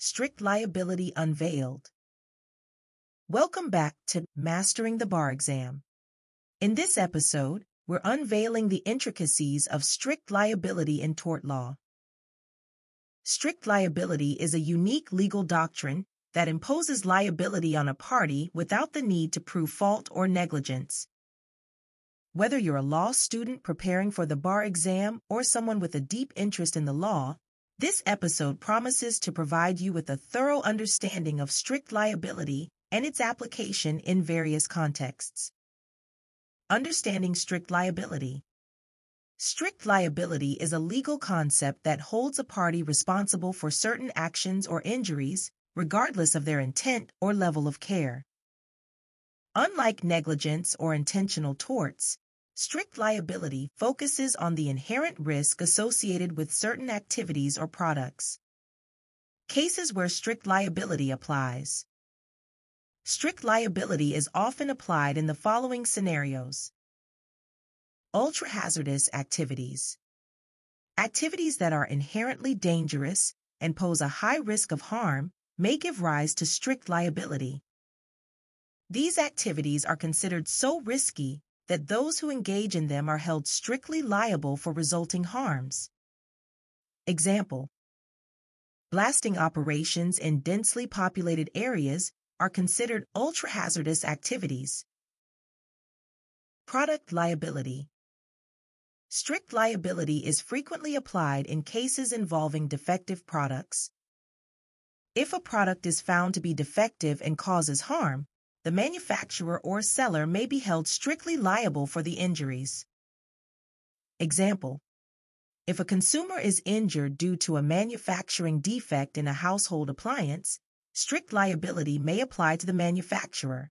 Strict Liability Unveiled. Welcome back to Mastering the Bar Exam. In this episode, we're unveiling the intricacies of strict liability in tort law. Strict liability is a unique legal doctrine that imposes liability on a party without the need to prove fault or negligence. Whether you're a law student preparing for the bar exam or someone with a deep interest in the law, this episode promises to provide you with a thorough understanding of strict liability and its application in various contexts. Understanding strict liability. Strict liability is a legal concept that holds a party responsible for certain actions or injuries, regardless of their intent or level of care. Unlike negligence or intentional torts, strict liability focuses on the inherent risk associated with certain activities or products. Cases where strict liability applies. Strict liability is often applied in the following scenarios. Ultra-hazardous activities. Activities that are inherently dangerous and pose a high risk of harm may give rise to strict liability. These activities are considered so risky that those who engage in them are held strictly liable for resulting harms. Example Blasting operations in densely populated areas are considered ultra-hazardous activities. Product liability. Strict liability is frequently applied in cases involving defective products. If a product is found to be defective and causes harm, the manufacturer or seller may be held strictly liable for the injuries. Example If a consumer is injured due to a manufacturing defect in a household appliance, strict liability may apply to the manufacturer.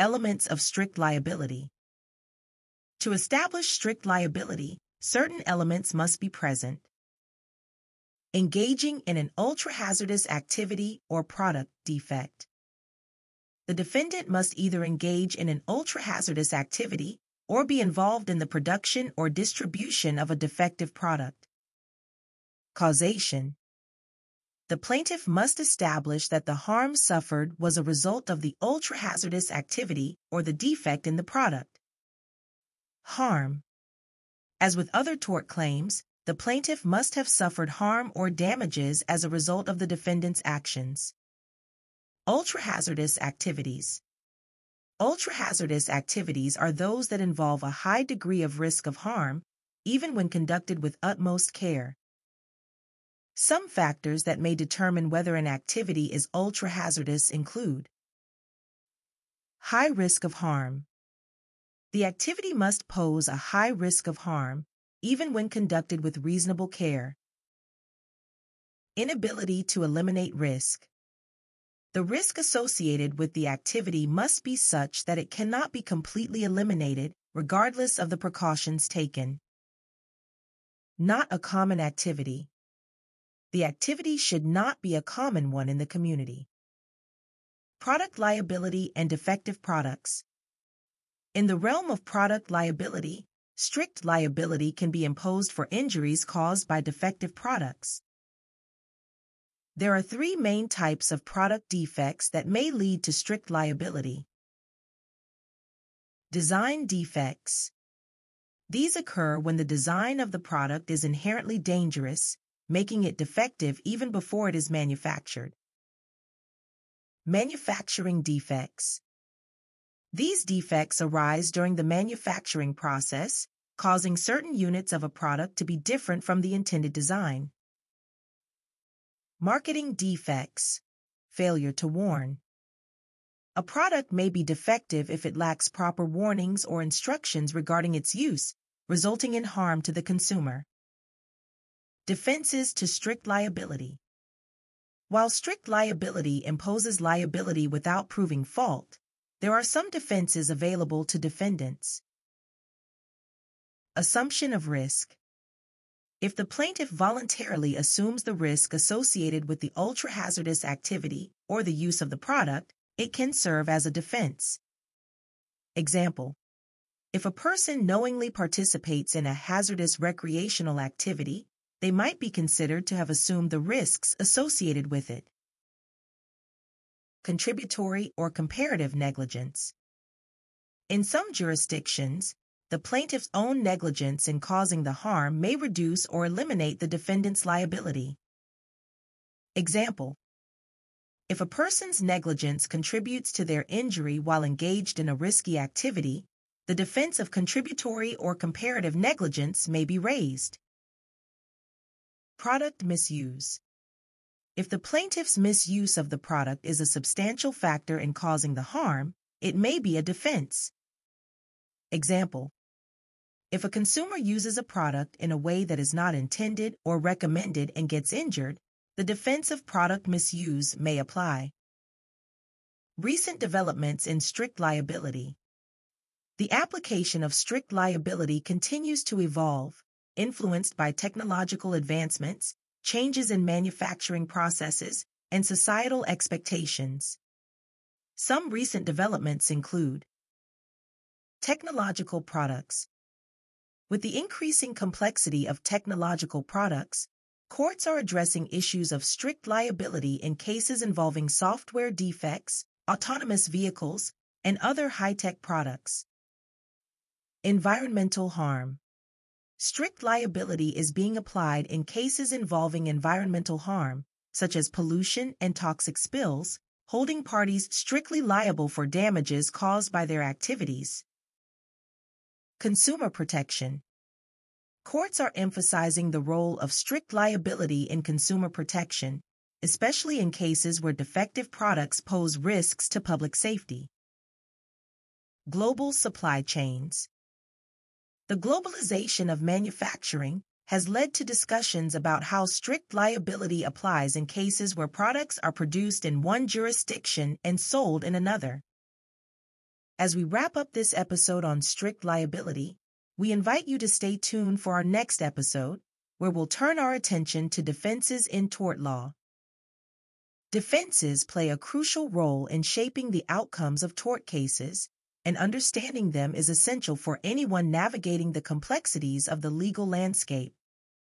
Elements of strict liability. To establish strict liability, certain elements must be present. Engaging in an ultra-hazardous activity or product defect. The defendant must either engage in an ultra-hazardous activity or be involved in the production or distribution of a defective product. Causation. The plaintiff must establish that the harm suffered was a result of the ultra-hazardous activity or the defect in the product. Harm. As with other tort claims, the plaintiff must have suffered harm or damages as a result of the defendant's actions. Ultra-hazardous activities. Ultra-hazardous activities are those that involve a high degree of risk of harm, even when conducted with utmost care. Some factors that may determine whether an activity is ultra-hazardous include High risk of harm. The activity must pose a high risk of harm, even when conducted with reasonable care. Inability to eliminate risk. The risk associated with the activity must be such that it cannot be completely eliminated, regardless of the precautions taken. Not a common activity. The activity should not be a common one in the community. Product liability and defective products. In the realm of product liability, strict liability can be imposed for injuries caused by defective products. There are three main types of product defects that may lead to strict liability. Design defects. These occur when the design of the product is inherently dangerous, making it defective even before it is manufactured. Manufacturing defects. These defects arise during the manufacturing process, causing certain units of a product to be different from the intended design. Marketing defects. Failure to warn. A product may be defective if it lacks proper warnings or instructions regarding its use, resulting in harm to the consumer. Defenses to strict liability. While strict liability imposes liability without proving fault, there are some defenses available to defendants. Assumption of risk. If the plaintiff voluntarily assumes the risk associated with the ultra-hazardous activity or the use of the product, it can serve as a defense. Example. If a person knowingly participates in a hazardous recreational activity, they might be considered to have assumed the risks associated with it. Contributory or comparative negligence. In some jurisdictions, the plaintiff's own negligence in causing the harm may reduce or eliminate the defendant's liability. Example. If a person's negligence contributes to their injury while engaged in a risky activity, the defense of contributory or comparative negligence may be raised. Product misuse. If the plaintiff's misuse of the product is a substantial factor in causing the harm, it may be a defense. Example. If a consumer uses a product in a way that is not intended or recommended and gets injured, the defense of product misuse may apply. Recent developments in strict liability. The application of strict liability continues to evolve, influenced by technological advancements, changes in manufacturing processes, and societal expectations. Some recent developments include technological products. With the increasing complexity of technological products, courts are addressing issues of strict liability in cases involving software defects, autonomous vehicles, and other high-tech products. Environmental harm. Strict liability is being applied in cases involving environmental harm, such as pollution and toxic spills, holding parties strictly liable for damages caused by their activities. Consumer protection. Courts are emphasizing the role of strict liability in consumer protection, especially in cases where defective products pose risks to public safety. Global supply chains. The globalization of manufacturing has led to discussions about how strict liability applies in cases where products are produced in one jurisdiction and sold in another. As we wrap up this episode on strict liability, we invite you to stay tuned for our next episode, where we'll turn our attention to defenses in tort law. Defenses play a crucial role in shaping the outcomes of tort cases and understanding them is essential for anyone navigating the complexities of the legal landscape.